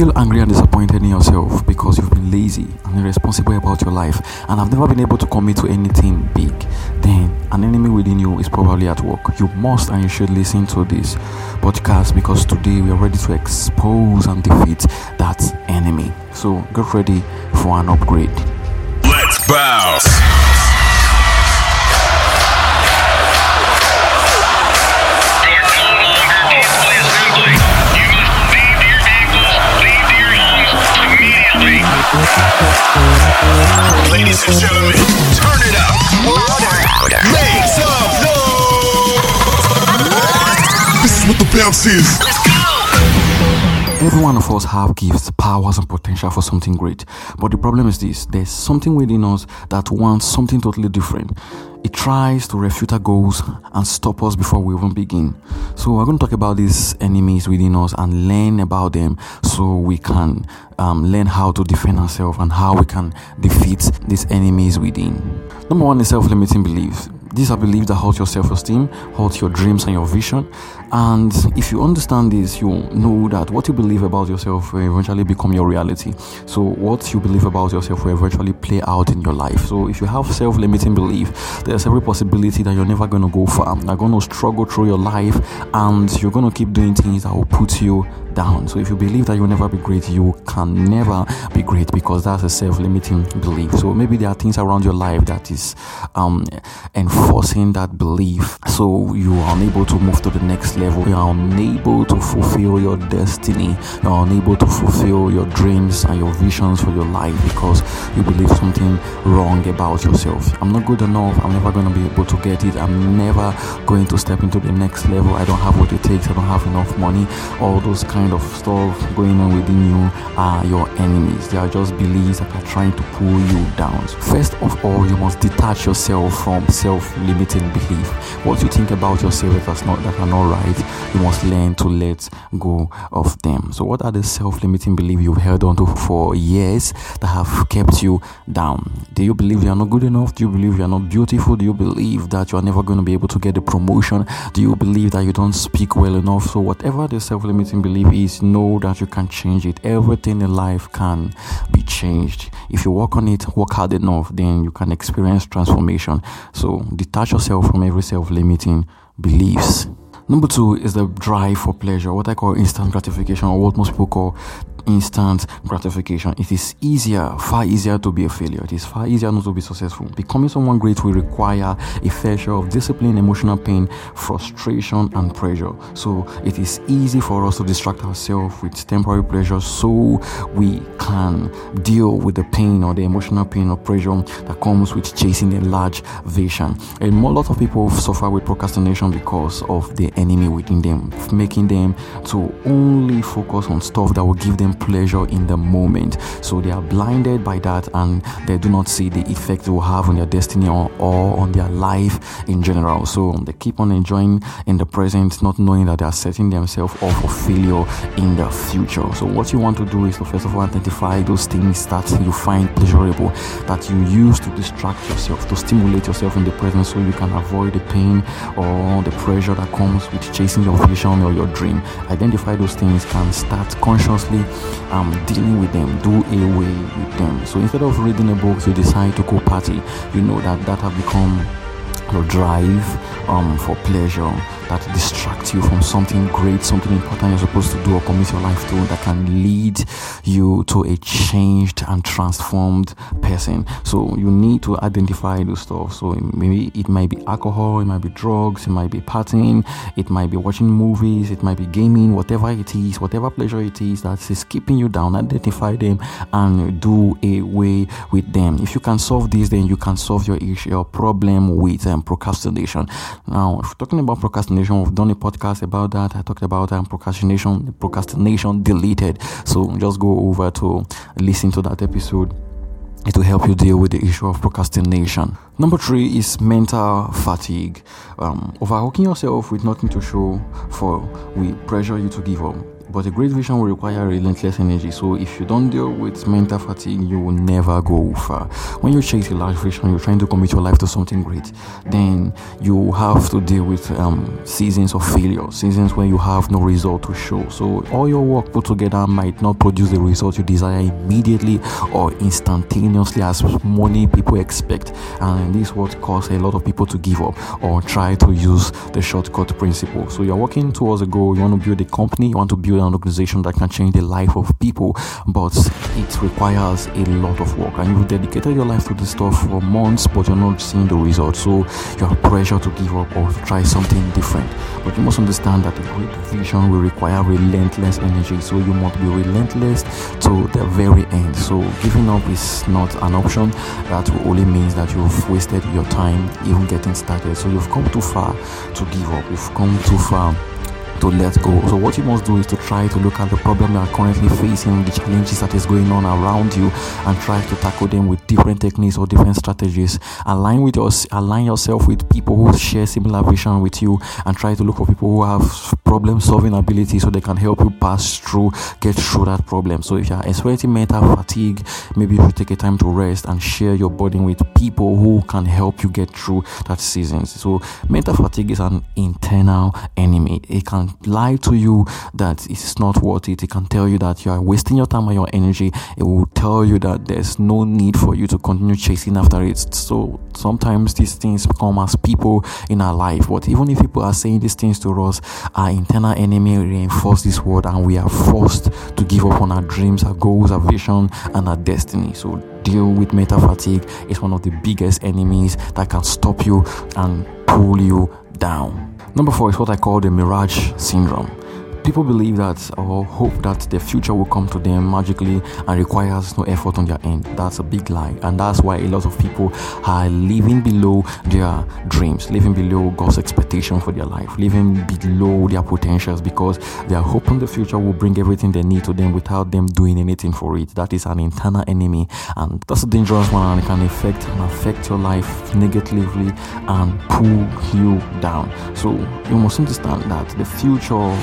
Feel angry and disappointed in yourself because you've been lazy and irresponsible about your life and have never been able to commit to anything big, then an enemy within you is probably at work. You must and you should listen to this podcast because today we are ready to expose and defeat that enemy. So get ready for an upgrade. Let's bounce. This is what the bounce is. Every one of us have gifts, powers, and potential for something great. But the problem is this there's something within us that wants something totally different. It tries to refute our goals and stop us before we even begin. So, we're going to talk about these enemies within us and learn about them so we can um, learn how to defend ourselves and how we can defeat these enemies within. Number one is self limiting beliefs. These are beliefs that hurt your self esteem, hurt your dreams and your vision. And if you understand this, you know that what you believe about yourself will eventually become your reality. So, what you believe about yourself will eventually play out in your life. So, if you have self limiting belief, there's every possibility that you're never going to go far. You're going to struggle through your life and you're going to keep doing things that will put you down. So, if you believe that you'll never be great, you can never be great because that's a self limiting belief. So, maybe there are things around your life that is um, enforcing that belief. So, you are unable to move to the next level. You are unable to fulfill your destiny. You are unable to fulfill your dreams and your visions for your life because you believe something wrong about yourself. I'm not good enough. I'm never going to be able to get it. I'm never going to step into the next level. I don't have what it takes. I don't have enough money. All those kind of stuff going on within you are your enemies. They are just beliefs that are trying to pull you down. First of all, you must detach yourself from self-limiting belief. What you think about yourself that's not that are not right, you must learn to let go of them. So, what are the self-limiting beliefs you've held on to for years that have kept you down? Do you believe you are not good enough? Do you believe you are not beautiful? Do you believe that you are never going to be able to get a promotion? Do you believe that you don't speak well enough? So, whatever the self-limiting belief is, know that you can change it. Everything in life can be changed. If you work on it, work hard enough, then you can experience transformation. So, detach yourself from every self-limiting beliefs. Number two is the drive for pleasure, what I call instant gratification, or what most people call instant gratification. It is easier, far easier to be a failure. It is far easier not to be successful. Becoming someone great will require a fair share of discipline, emotional pain, frustration, and pressure. So it is easy for us to distract ourselves with temporary pleasure so we can deal with the pain or the emotional pain or pressure that comes with chasing a large vision. A lot of people suffer with procrastination because of the enemy within them, making them to only focus on stuff that will give them pleasure in the moment. So they are blinded by that and they do not see the effect it will have on their destiny or, or on their life in general. So they keep on enjoying in the present, not knowing that they are setting themselves up for failure in the future. So what you want to do is to first of all identify those things that you find pleasurable, that you use to distract yourself, to stimulate yourself in the present so you can avoid the pain or the pressure that comes with chasing your vision or your dream. Identify those things and start consciously um, dealing with them, do away with them. So instead of reading a book, you decide to go party. You know that that have become your drive um, for pleasure that distract you from something great, something important you're supposed to do or commit your life to that can lead you to a changed and transformed person. So you need to identify those stuff. So maybe it might be alcohol, it might be drugs, it might be partying, it might be watching movies, it might be gaming, whatever it is, whatever pleasure it is that is keeping you down, identify them and do away with them. If you can solve this, then you can solve your issue, your problem with um, procrastination. Now, we're talking about procrastination, we've done a podcast about that. I talked about um, procrastination, procrastination deleted. So just go over to listen to that episode it will help you deal with the issue of procrastination. Number three is mental fatigue. Um, overworking yourself with nothing to show for will pressure you to give up. But a great vision will require relentless energy. So if you don't deal with mental fatigue, you will never go far. When you chase a large vision, you're trying to commit your life to something great, then you have to deal with um, seasons of failure, seasons when you have no result to show. So all your work put together might not produce the result you desire immediately or instantaneously as many people expect. And this what causes a lot of people to give up or try to use the shortcut principle. So you're working towards a goal, you want to build a company, you want to build an organization that can change the life of people, but it requires a lot of work. And you've dedicated your life to this stuff for months, but you're not seeing the results. So you have pressure to give up or to try something different. But you must understand that a great vision will require relentless energy. So you must be relentless to the very end. So giving up is not an option. That will only means that you've wasted your time even getting started. So you've come too far to give up. You've come too far to let go. So what you must do is to try to look at the problem you are currently facing, the challenges that is going on around you, and try to tackle them with different techniques or different strategies. Align with your align yourself with people who share similar vision with you, and try to look for people who have problem solving ability so they can help you pass through, get through that problem. So if you are experiencing mental fatigue, maybe you should take a time to rest and share your burden with people who can help you get through that season. So mental fatigue is an internal enemy. It can lie to you that it's not worth it. It can tell you that you are wasting your time and your energy. It will tell you that there's no need for you to continue chasing after it. So sometimes these things come as people in our life. But even if people are saying these things to us, our internal enemy reinforce this word and we are forced to give up on our dreams, our goals, our vision, and our destiny. So deal with meta fatigue is one of the biggest enemies that can stop you and pull you down. Number four is what I call the mirage syndrome. People believe that or hope that the future will come to them magically and requires no effort on their end. That's a big lie, and that's why a lot of people are living below their dreams, living below God's expectation for their life, living below their potentials because they are hoping the future will bring everything they need to them without them doing anything for it. That is an internal enemy, and that's a dangerous one, and it can affect and affect your life negatively and pull you down. So you must understand that the future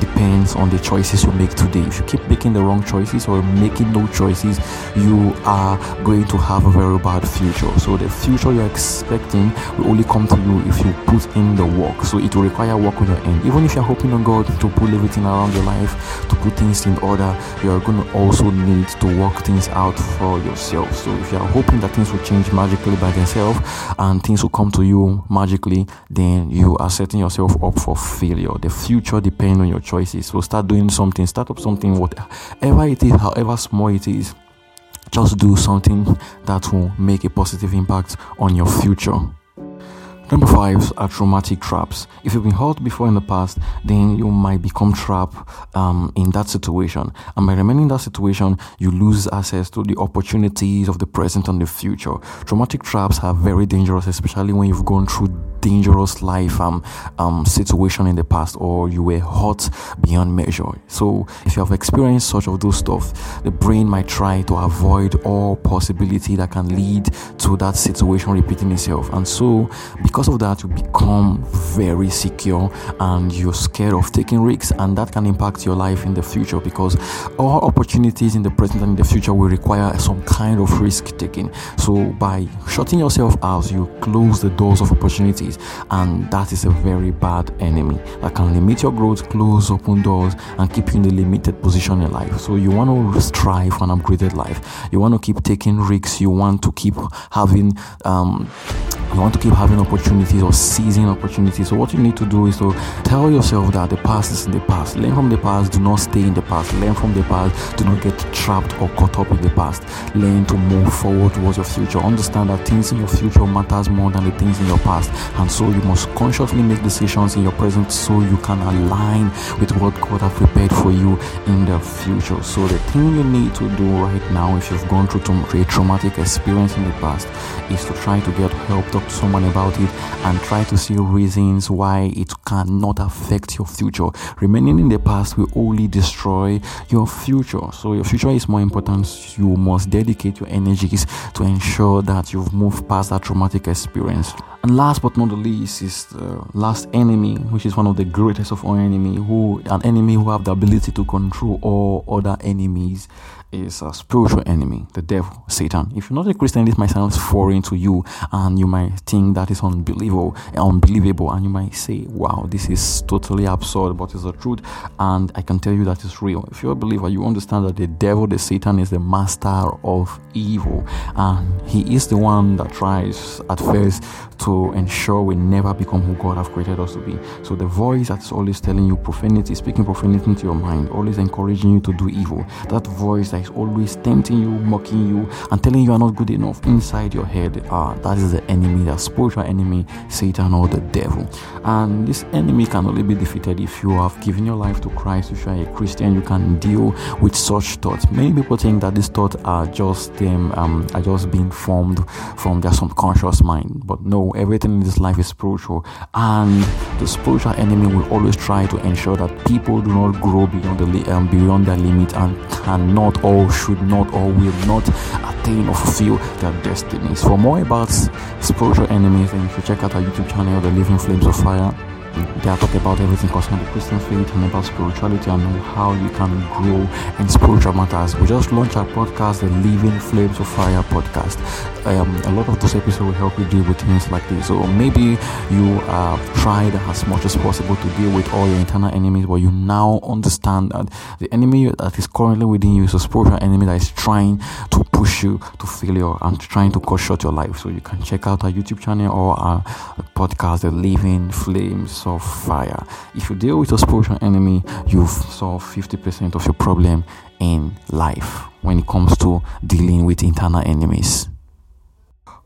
depends on the choices you make today. If you keep making the wrong choices or making no choices, you are going to have a very bad future. So the future you're expecting will only come to you if you put in the work. So it will require work on your end. Even if you're hoping on God to pull everything around your life, to put things in order, you're going to also need to work things out for yourself. So if you're hoping that things will change magically by themselves and things will come to you magically, then you are setting yourself up for failure. The future depends on your choices. So start doing something, start up something, whatever it is, however small it is. Just do something that will make a positive impact on your future. Number five are traumatic traps. If you've been hurt before in the past, then you might become trapped um, in that situation. And by remaining in that situation, you lose access to the opportunities of the present and the future. Traumatic traps are very dangerous, especially when you've gone through dangerous life um, um, situation in the past or you were hurt beyond measure. So if you have experienced such of those stuff, the brain might try to avoid all possibility that can lead to that situation repeating itself. And so because of that, you become very secure and you're scared of taking risks and that can impact your life in the future because all opportunities in the present and in the future will require some kind of risk taking. So by shutting yourself out, you close the doors of opportunities and that is a very bad enemy that can limit your growth, close open doors, and keep you in a limited position in life. So you want to strive for an upgraded life. You want to keep taking risks. You want to keep having um, you want to keep having opportunities or seizing opportunities. So what you need to do is to tell yourself that the past is in the past. Learn from the past. Do not stay in the past. Learn from the past. Do not get trapped or caught up in the past. Learn to move forward towards your future. Understand that things in your future matters more than the things in your past. And so you must consciously make decisions in your present so you can align with what God has prepared for you in the future. So the thing you need to do right now, if you've gone through a traumatic experience in the past, is to try to get help talk to someone about it and try to see reasons why it cannot affect your future. Remaining in the past will only destroy your future. So your future is more important. You must dedicate your energies to ensure that you've moved past that traumatic experience. And last but not the least is the last enemy, which is one of the greatest of all enemy, who an enemy who have the ability to control all other enemies is a spiritual enemy, the devil, Satan. If you're not a Christian, this might sound foreign to you, and you might think that is unbelievable, unbelievable, and you might say, "Wow, this is totally absurd," but it's the truth, and I can tell you that it's real. If you're a believer, you understand that the devil, the Satan, is the master of evil, and he is the one that tries at first to ensure we never become who God has created us to be. So the voice that's always telling you profanity, speaking profanity into your mind, always encouraging you to do evil. That voice that always tempting you, mocking you, and telling you are not good enough inside your head. Ah, that is the enemy, the spiritual enemy, Satan or the devil. And this enemy can only be defeated if you have given your life to Christ. If you are a Christian, you can deal with such thoughts. Many people think that these thoughts are just them, um, are just being formed from their subconscious mind. But no, everything in this life is spiritual, and the spiritual enemy will always try to ensure that people do not grow beyond the um, beyond their limit and cannot or should not or will not attain or fulfill their destinies. For more about spiritual enemies, then you should check out our YouTube channel, The Living Flames of Fire. There are talk about everything concerning the Christian faith and about spirituality and how you can grow in spiritual matters. We just launched our podcast, the Living Flames of Fire podcast. Um, a lot of those episodes will help you deal with things like this. So maybe you have tried as much as possible to deal with all your internal enemies, but you now understand that the enemy that is currently within you is a spiritual enemy that is trying to push you to failure and trying to cut short your life. So you can check out our YouTube channel or our podcast, The Living Flames Fire. If you deal with a spiritual enemy, you've solved 50% of your problem in life when it comes to dealing with internal enemies.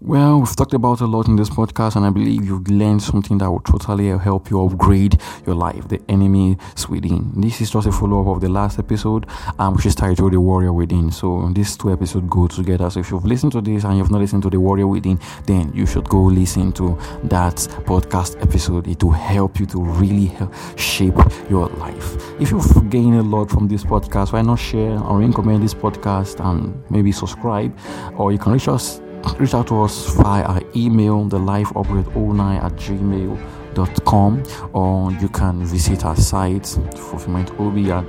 Well, we've talked about a lot in this podcast, and I believe you've learned something that will totally help you upgrade your life. The enemy is within. This is just a follow up of the last episode, um, which is titled The Warrior Within. So, these two episodes go together. So, if you've listened to this and you've not listened to The Warrior Within, then you should go listen to that podcast episode. It will help you to really shape your life. If you've gained a lot from this podcast, why not share or recommend this podcast and maybe subscribe? Or you can reach us reach out to us via our email, the lifeupgrade09 at gmail.com, or you can visit our site, fulfillmentobi at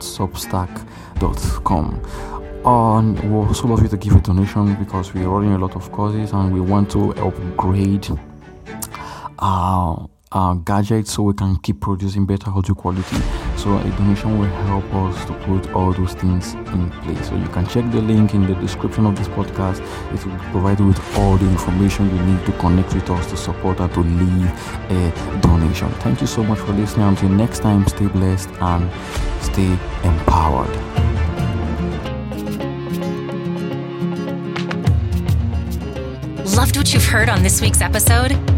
substack.com. And we'll also love you to give a donation because we're running a lot of courses and we want to upgrade our, our gadgets so we can keep producing better audio quality. So a donation will help us to put all those things in place. So you can check the link in the description of this podcast. It will provide you with all the information you need to connect with us to support us to leave a donation. Thank you so much for listening. Until next time, stay blessed and stay empowered. Loved what you've heard on this week's episode?